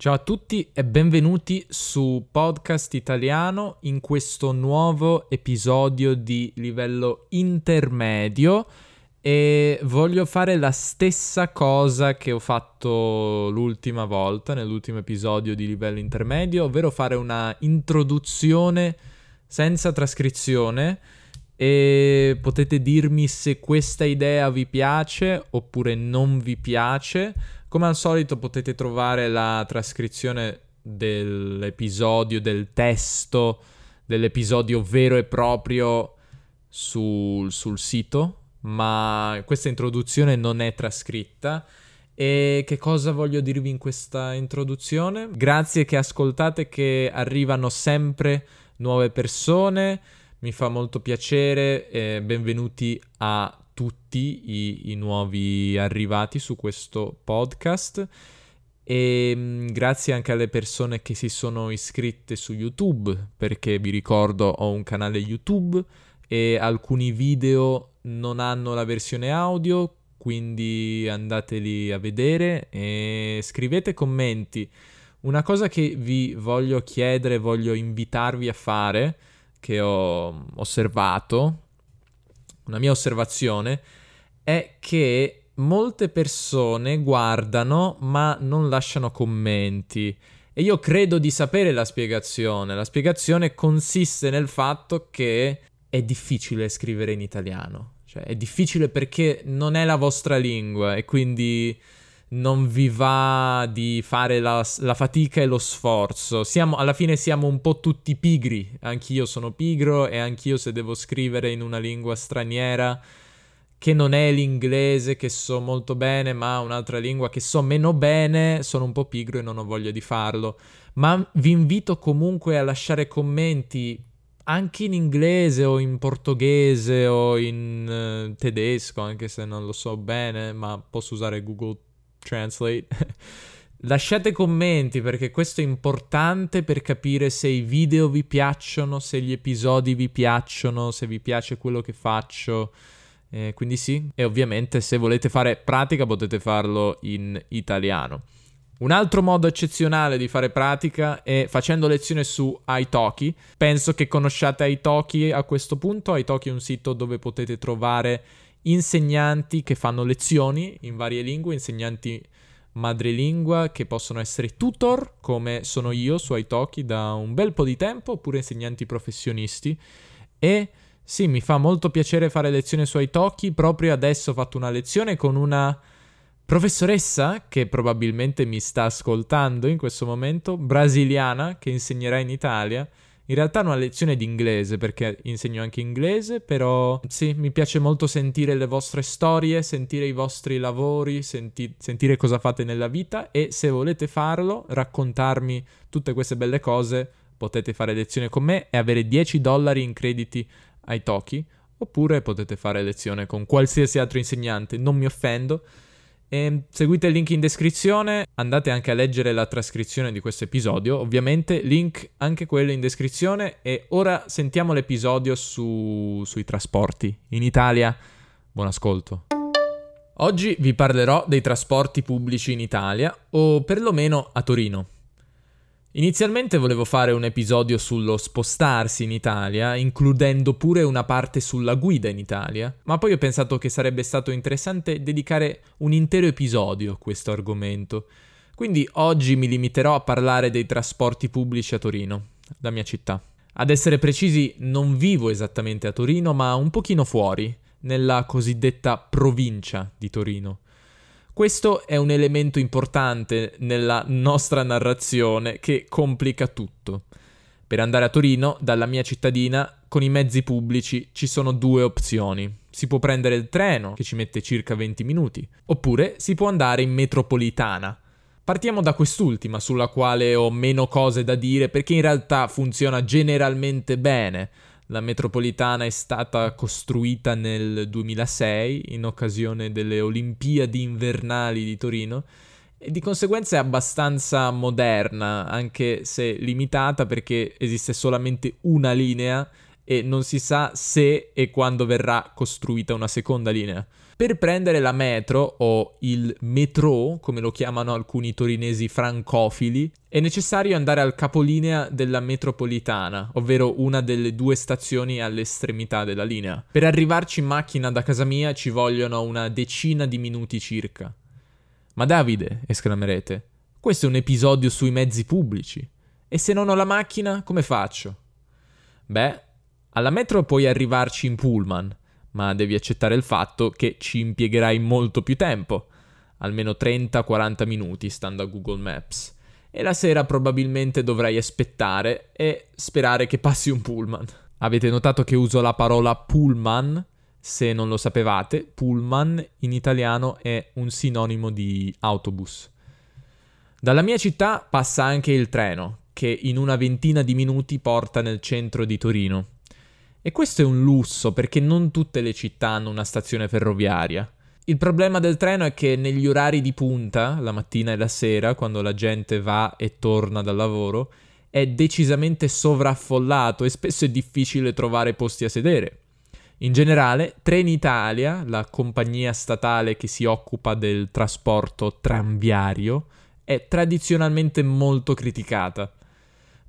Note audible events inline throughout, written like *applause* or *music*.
Ciao a tutti e benvenuti su Podcast Italiano in questo nuovo episodio di livello intermedio e voglio fare la stessa cosa che ho fatto l'ultima volta nell'ultimo episodio di livello intermedio, ovvero fare una introduzione senza trascrizione e potete dirmi se questa idea vi piace oppure non vi piace. Come al solito potete trovare la trascrizione dell'episodio, del testo dell'episodio vero e proprio sul, sul sito, ma questa introduzione non è trascritta. E che cosa voglio dirvi in questa introduzione? Grazie che ascoltate che arrivano sempre nuove persone mi fa molto piacere, eh, benvenuti a tutti i, i, nuovi arrivati su questo podcast e mh, mm, grazie anche alle persone che si sono iscritte su YouTube perché vi ricordo ho un canale YouTube e alcuni video non hanno la versione audio quindi andateli a vedere e scrivete commenti. Una cosa che vi voglio chiedere, voglio invitarvi a fare che ho osservato, una mia osservazione, è che molte persone guardano ma non lasciano commenti. E io credo di sapere la spiegazione. La spiegazione consiste nel fatto che è difficile scrivere in italiano. Cioè, è difficile perché non è la vostra lingua e quindi non vi va di fare la, la, fatica e lo sforzo. Siamo, alla fine siamo un po' tutti pigri. Anch'io sono pigro e anch'io se devo scrivere in una lingua straniera che non è l'inglese che so molto bene, ma un'altra lingua che so meno bene, sono un po' pigro e non ho voglia di farlo. Ma vi invito comunque a lasciare commenti anche in inglese o in portoghese o in uh, tedesco, anche se non lo so bene, ma posso usare Google Translate. *laughs* Lasciate commenti perché questo è importante per capire se i video vi piacciono, se gli episodi vi piacciono, se vi piace quello che faccio. Eh, quindi sì, e ovviamente se volete fare pratica potete farlo in italiano. Un altro modo eccezionale di fare pratica è facendo lezione su Italki. Penso che conosciate Italki a questo punto. Italki è un sito dove potete trovare insegnanti che fanno lezioni in varie lingue, insegnanti madrelingua che possono essere tutor, come sono io su Italki da un bel po' di tempo, oppure insegnanti professionisti. E sì, mi fa molto piacere fare lezioni su Italki. Proprio adesso ho fatto una lezione con una professoressa che probabilmente mi sta ascoltando in questo momento, brasiliana, che insegnerà in Italia in realtà è una lezione di inglese perché insegno anche inglese, però sì, mi piace molto sentire le vostre storie, sentire i vostri lavori, senti- sentire cosa fate nella vita e se volete farlo, raccontarmi tutte queste belle cose, potete fare lezione con me e avere 10 dollari in crediti ai Toki, oppure potete fare lezione con qualsiasi altro insegnante, non mi offendo e ehm, seguite il link in descrizione, andate anche a leggere la trascrizione di questo episodio, ovviamente link anche quello in descrizione e ora sentiamo l'episodio su, sui trasporti in Italia. Buon ascolto. Oggi vi parlerò dei trasporti pubblici in Italia, o perlomeno a Torino. Inizialmente volevo fare un episodio sullo spostarsi in Italia, includendo pure una parte sulla guida in Italia, ma poi ho pensato che sarebbe stato interessante dedicare un intero episodio a questo argomento. Quindi oggi mi limiterò a parlare dei trasporti pubblici a Torino, la mia città. Ad essere precisi, non vivo esattamente a Torino, ma un pochino fuori, nella cosiddetta provincia di Torino. Questo è un elemento importante nella nostra narrazione che complica tutto. Per andare a Torino, dalla mia cittadina, con i mezzi pubblici ci sono due opzioni. Si può prendere il treno, che ci mette circa 20 minuti, oppure si può andare in metropolitana. Partiamo da quest'ultima, sulla quale ho meno cose da dire perché in realtà funziona generalmente bene la metropolitana è stata costruita nel 2006 in occasione delle Olimpiadi invernali di Torino e di conseguenza è abbastanza moderna, anche se limitata perché esiste solamente una linea e non si sa se e quando verrà costruita una seconda linea. Per prendere la metro o il metro, come lo chiamano alcuni torinesi francofili, è necessario andare al capolinea della metropolitana, ovvero una delle due stazioni all'estremità della linea. Per arrivarci in macchina da casa mia ci vogliono una decina di minuti circa. Ma Davide, esclamerete, questo è un episodio sui mezzi pubblici. E se non ho la macchina, come faccio? Beh, alla metro puoi arrivarci in pullman, ma devi accettare il fatto che ci impiegherai molto più tempo, almeno 30-40 minuti stando a Google Maps, e la sera probabilmente dovrai aspettare e sperare che passi un pullman. Avete notato che uso la parola pullman? Se non lo sapevate, pullman in italiano è un sinonimo di autobus. Dalla mia città passa anche il treno, che in una ventina di minuti porta nel centro di Torino. E questo è un lusso perché non tutte le città hanno una stazione ferroviaria. Il problema del treno è che negli orari di punta, la mattina e la sera, quando la gente va e torna dal lavoro, è decisamente sovraffollato e spesso è difficile trovare posti a sedere. In generale, Trenitalia, la compagnia statale che si occupa del trasporto tranviario, è tradizionalmente molto criticata.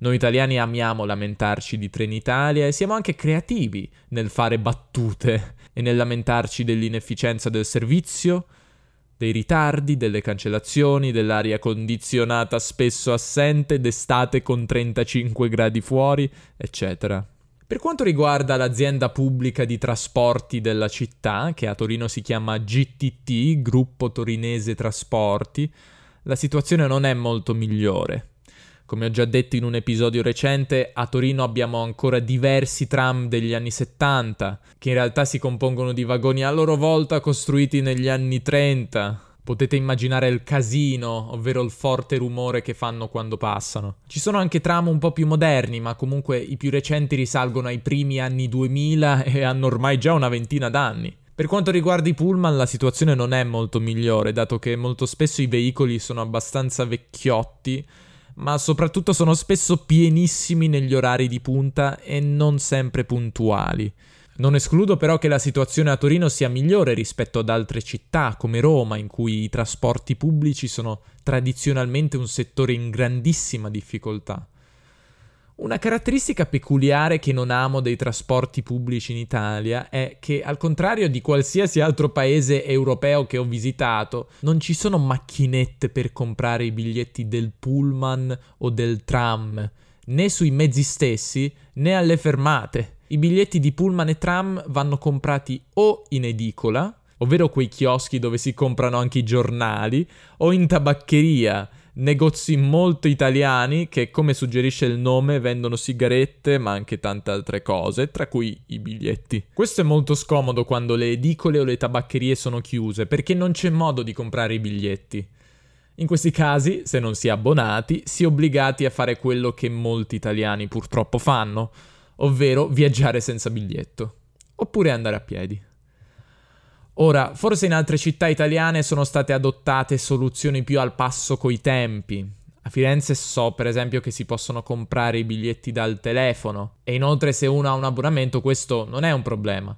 Noi italiani amiamo lamentarci di Trenitalia e siamo anche creativi nel fare battute *laughs* e nel lamentarci dell'inefficienza del servizio, dei ritardi, delle cancellazioni, dell'aria condizionata spesso assente d'estate con 35 gradi fuori, eccetera. Per quanto riguarda l'azienda pubblica di trasporti della città, che a Torino si chiama GTT, Gruppo Torinese Trasporti, la situazione non è molto migliore. Come ho già detto in un episodio recente, a Torino abbiamo ancora diversi tram degli anni 70, che in realtà si compongono di vagoni a loro volta costruiti negli anni 30. Potete immaginare il casino, ovvero il forte rumore che fanno quando passano. Ci sono anche tram un po' più moderni, ma comunque i più recenti risalgono ai primi anni 2000 e hanno ormai già una ventina d'anni. Per quanto riguarda i pullman la situazione non è molto migliore, dato che molto spesso i veicoli sono abbastanza vecchiotti ma soprattutto sono spesso pienissimi negli orari di punta e non sempre puntuali. Non escludo però che la situazione a Torino sia migliore rispetto ad altre città come Roma, in cui i trasporti pubblici sono tradizionalmente un settore in grandissima difficoltà. Una caratteristica peculiare che non amo dei trasporti pubblici in Italia è che, al contrario di qualsiasi altro paese europeo che ho visitato, non ci sono macchinette per comprare i biglietti del pullman o del tram, né sui mezzi stessi né alle fermate. I biglietti di pullman e tram vanno comprati o in edicola, ovvero quei chioschi dove si comprano anche i giornali, o in tabaccheria negozi molto italiani che, come suggerisce il nome, vendono sigarette ma anche tante altre cose, tra cui i biglietti. Questo è molto scomodo quando le edicole o le tabaccherie sono chiuse, perché non c'è modo di comprare i biglietti. In questi casi, se non si è abbonati, si è obbligati a fare quello che molti italiani purtroppo fanno, ovvero viaggiare senza biglietto, oppure andare a piedi. Ora, forse in altre città italiane sono state adottate soluzioni più al passo coi tempi. A Firenze so per esempio che si possono comprare i biglietti dal telefono e inoltre se uno ha un abbonamento questo non è un problema.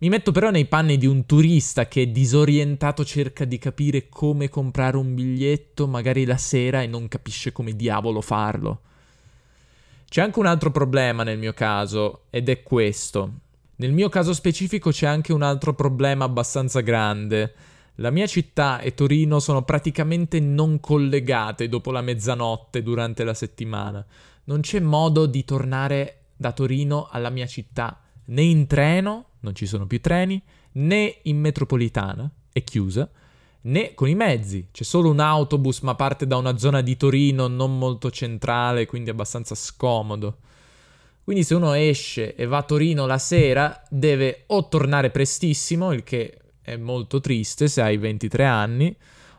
Mi metto però nei panni di un turista che disorientato cerca di capire come comprare un biglietto magari la sera e non capisce come diavolo farlo. C'è anche un altro problema nel mio caso ed è questo. Nel mio caso specifico c'è anche un altro problema abbastanza grande. La mia città e Torino sono praticamente non collegate dopo la mezzanotte durante la settimana. Non c'è modo di tornare da Torino alla mia città né in treno, non ci sono più treni, né in metropolitana, è chiusa, né con i mezzi. C'è solo un autobus ma parte da una zona di Torino non molto centrale, quindi abbastanza scomodo. Quindi se uno esce e va a Torino la sera, deve o tornare prestissimo, il che è molto triste se hai 23 anni,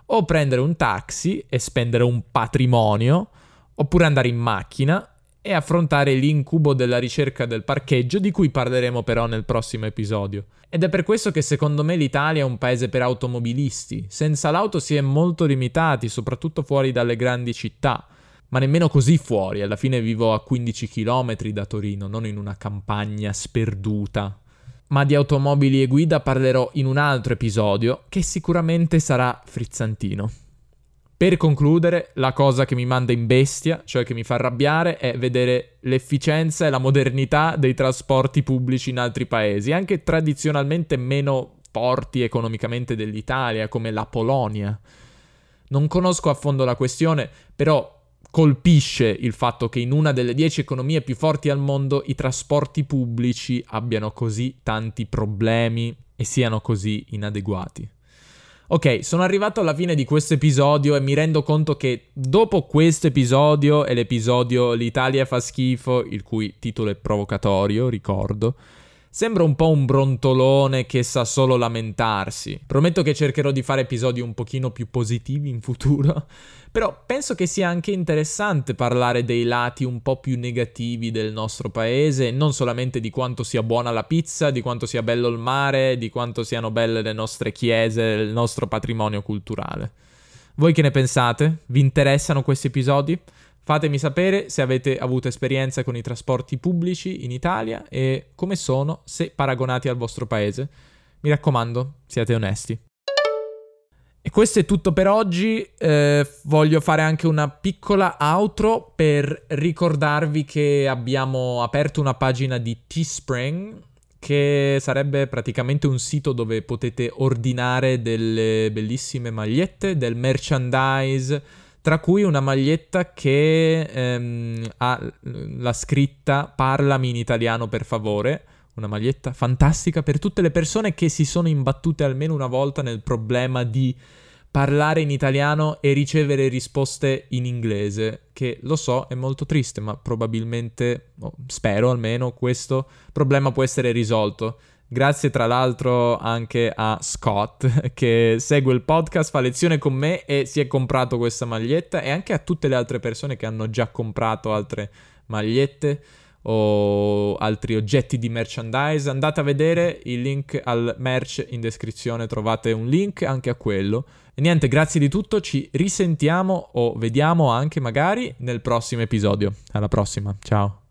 o prendere un taxi e spendere un patrimonio, oppure andare in macchina e affrontare l'incubo della ricerca del parcheggio di cui parleremo però nel prossimo episodio. Ed è per questo che secondo me l'Italia è un paese per automobilisti. Senza l'auto si è molto limitati, soprattutto fuori dalle grandi città ma nemmeno così fuori, alla fine vivo a 15 km da Torino, non in una campagna sperduta. Ma di automobili e guida parlerò in un altro episodio che sicuramente sarà frizzantino. Per concludere, la cosa che mi manda in bestia, cioè che mi fa arrabbiare, è vedere l'efficienza e la modernità dei trasporti pubblici in altri paesi, anche tradizionalmente meno forti economicamente dell'Italia, come la Polonia. Non conosco a fondo la questione, però colpisce il fatto che in una delle dieci economie più forti al mondo i trasporti pubblici abbiano così tanti problemi e siano così inadeguati. Ok, sono arrivato alla fine di questo episodio e mi rendo conto che dopo questo episodio e l'episodio L'Italia fa schifo, il cui titolo è provocatorio, ricordo, Sembra un po' un brontolone che sa solo lamentarsi. Prometto che cercherò di fare episodi un pochino più positivi in futuro, *laughs* però penso che sia anche interessante parlare dei lati un po' più negativi del nostro paese, non solamente di quanto sia buona la pizza, di quanto sia bello il mare, di quanto siano belle le nostre chiese, il nostro patrimonio culturale. Voi che ne pensate? Vi interessano questi episodi? Fatemi sapere se avete avuto esperienza con i trasporti pubblici in Italia e come sono se paragonati al vostro paese. Mi raccomando, siate onesti. E questo è tutto per oggi. Eh, voglio fare anche una piccola outro per ricordarvi che abbiamo aperto una pagina di Teespring che sarebbe praticamente un sito dove potete ordinare delle bellissime magliette, del merchandise tra cui una maglietta che ehm, ha la scritta Parlami in italiano per favore, una maglietta fantastica per tutte le persone che si sono imbattute almeno una volta nel problema di parlare in italiano e ricevere risposte in inglese, che lo so è molto triste, ma probabilmente, oh, spero almeno, questo problema può essere risolto. Grazie tra l'altro anche a Scott che segue il podcast, fa lezione con me e si è comprato questa maglietta e anche a tutte le altre persone che hanno già comprato altre magliette o altri oggetti di merchandise. Andate a vedere il link al merch in descrizione, trovate un link anche a quello. E niente, grazie di tutto, ci risentiamo o vediamo anche magari nel prossimo episodio. Alla prossima, ciao.